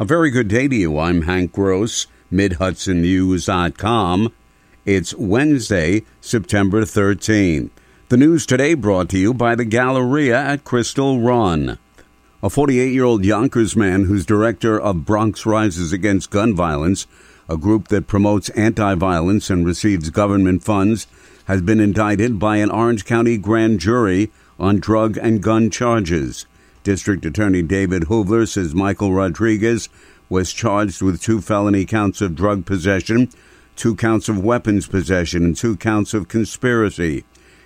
A very good day to you. I'm Hank Gross, MidHudsonNews.com. It's Wednesday, September 13th. The news today brought to you by the Galleria at Crystal Run. A 48 year old Yonkers man who's director of Bronx Rises Against Gun Violence, a group that promotes anti violence and receives government funds, has been indicted by an Orange County grand jury on drug and gun charges. District Attorney David Hoovler says Michael Rodriguez was charged with two felony counts of drug possession, two counts of weapons possession, and two counts of conspiracy.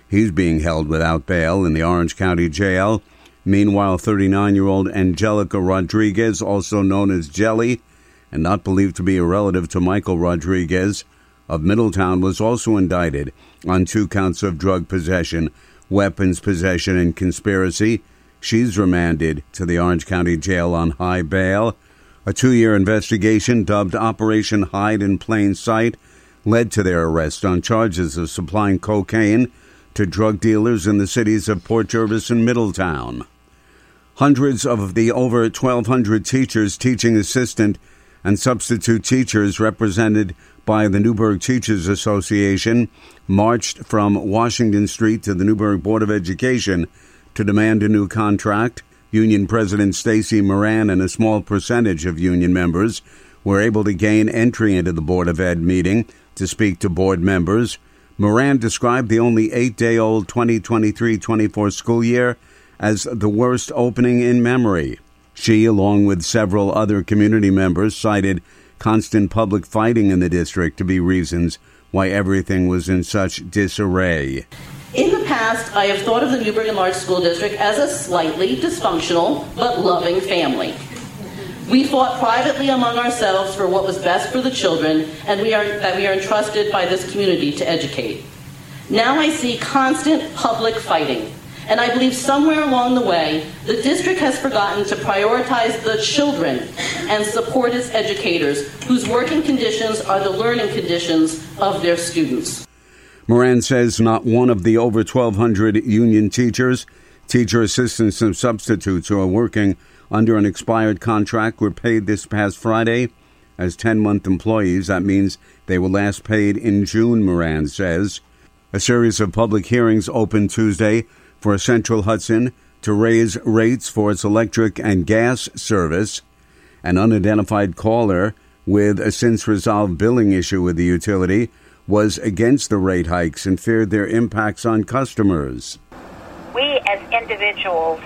He's being held without bail in the Orange County Jail. Meanwhile, 39 year old Angelica Rodriguez, also known as Jelly, and not believed to be a relative to Michael Rodriguez of Middletown, was also indicted on two counts of drug possession, weapons possession, and conspiracy. She's remanded to the Orange County Jail on high bail. A two year investigation dubbed Operation Hide in Plain Sight led to their arrest on charges of supplying cocaine to drug dealers in the cities of Port Jervis and Middletown. Hundreds of the over 1,200 teachers, teaching assistant, and substitute teachers represented by the Newburgh Teachers Association marched from Washington Street to the Newburgh Board of Education to demand a new contract. Union President Stacy Moran and a small percentage of union members were able to gain entry into the Board of Ed meeting to speak to board members. Moran described the only eight day old 2023 24 school year as the worst opening in memory. She, along with several other community members, cited constant public fighting in the district to be reasons why everything was in such disarray. In the past, I have thought of the Newburgh Enlarged School District as a slightly dysfunctional but loving family. We fought privately among ourselves for what was best for the children and we are, that we are entrusted by this community to educate. Now I see constant public fighting, and I believe somewhere along the way, the district has forgotten to prioritize the children and support its educators, whose working conditions are the learning conditions of their students. Moran says not one of the over 1,200 union teachers, teacher assistants, and substitutes who are working under an expired contract were paid this past Friday as 10 month employees. That means they were last paid in June, Moran says. A series of public hearings opened Tuesday for Central Hudson to raise rates for its electric and gas service. An unidentified caller with a since resolved billing issue with the utility was against the rate hikes and feared their impacts on customers. We as individuals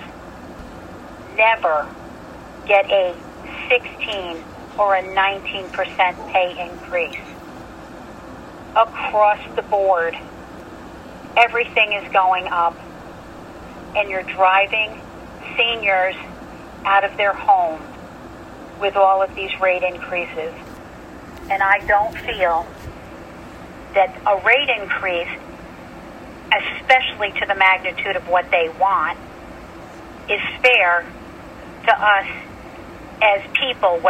never get a 16 or a 19% pay increase. Across the board, everything is going up, and you're driving seniors out of their home with all of these rate increases. And I don't feel that a rate increase, especially to the magnitude of what they want, is fair to us as people.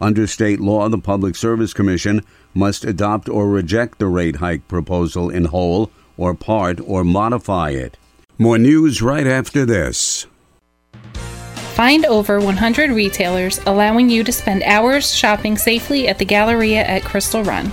Under state law, the Public Service Commission must adopt or reject the rate hike proposal in whole or part or modify it. More news right after this. Find over 100 retailers allowing you to spend hours shopping safely at the Galleria at Crystal Run.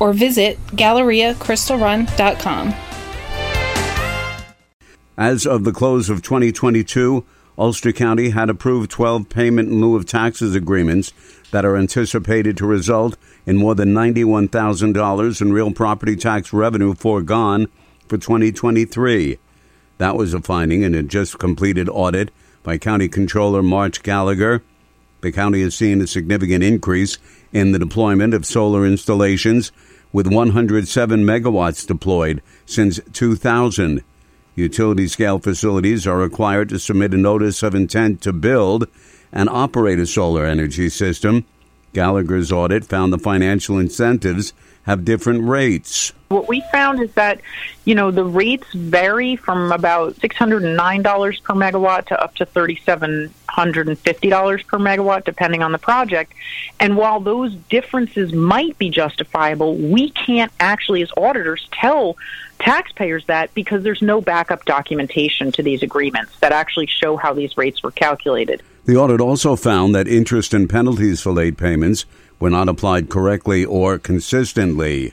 or visit GalleriaCrystalRun.com. As of the close of 2022, Ulster County had approved 12 payment in lieu of taxes agreements that are anticipated to result in more than $91,000 in real property tax revenue foregone for 2023. That was a finding in a just completed audit by County Controller March Gallagher. The county has seen a significant increase in the deployment of solar installations, with 107 megawatts deployed since 2000. Utility scale facilities are required to submit a notice of intent to build and operate a solar energy system. Gallagher's audit found the financial incentives have different rates. What we found is that, you know, the rates vary from about $609 per megawatt to up to $3,750 per megawatt, depending on the project. And while those differences might be justifiable, we can't actually, as auditors, tell taxpayers that because there's no backup documentation to these agreements that actually show how these rates were calculated. The audit also found that interest and penalties for late payments were not applied correctly or consistently.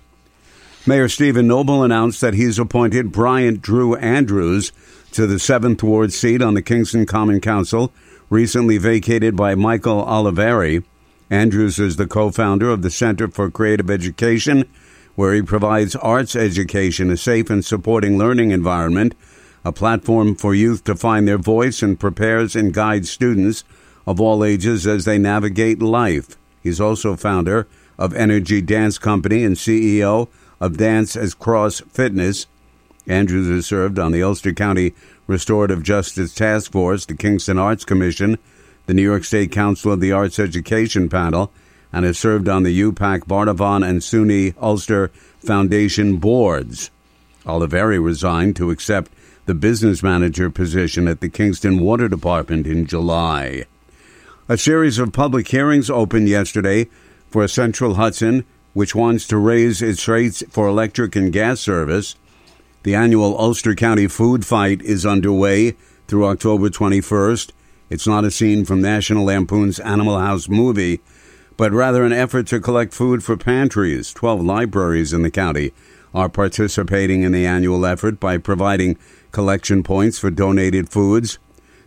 Mayor Stephen Noble announced that he's appointed Bryant Drew Andrews to the 7th Ward seat on the Kingston Common Council, recently vacated by Michael Oliveri. Andrews is the co founder of the Center for Creative Education, where he provides arts education, a safe and supporting learning environment, a platform for youth to find their voice, and prepares and guides students of all ages as they navigate life. He's also founder of Energy Dance Company and CEO of Dance as Cross Fitness. Andrews has served on the Ulster County Restorative Justice Task Force, the Kingston Arts Commission, the New York State Council of the Arts Education Panel, and has served on the UPAC Bardavon and SUNY Ulster Foundation boards. Oliveri resigned to accept the business manager position at the Kingston Water Department in July. A series of public hearings opened yesterday for Central Hudson which wants to raise its rates for electric and gas service. The annual Ulster County Food Fight is underway through October 21st. It's not a scene from National Lampoon's Animal House movie, but rather an effort to collect food for pantries. Twelve libraries in the county are participating in the annual effort by providing collection points for donated foods.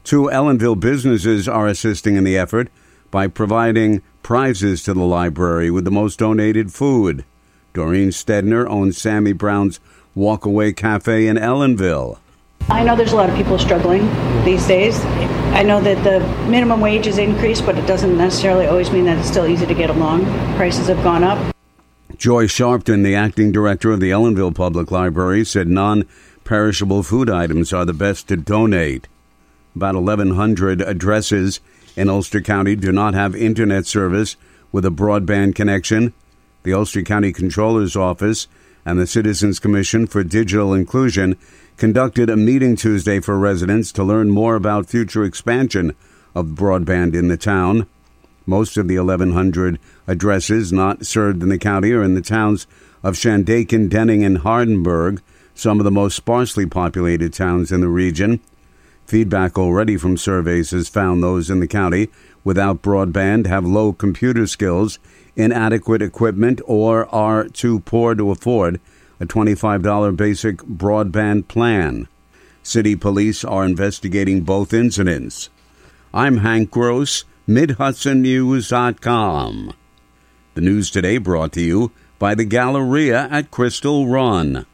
Two Ellenville businesses are assisting in the effort by providing prizes to the library with the most donated food. Doreen Stedner owns Sammy Brown's Walkaway Cafe in Ellenville. I know there's a lot of people struggling these days. I know that the minimum wage is increased, but it doesn't necessarily always mean that it's still easy to get along. Prices have gone up. Joy Sharpton, the acting director of the Ellenville Public Library, said non perishable food items are the best to donate. About 1,100 addresses in Ulster County do not have internet service with a broadband connection. The Ulster County Controller's Office and the Citizens Commission for Digital Inclusion conducted a meeting Tuesday for residents to learn more about future expansion of broadband in the town. Most of the 1,100 addresses not served in the county are in the towns of Shandaken, Denning, and Hardenburgh, some of the most sparsely populated towns in the region. Feedback already from surveys has found those in the county without broadband have low computer skills, inadequate equipment, or are too poor to afford a $25 basic broadband plan. City police are investigating both incidents. I'm Hank Gross, MidHudsonNews.com. The news today brought to you by the Galleria at Crystal Run.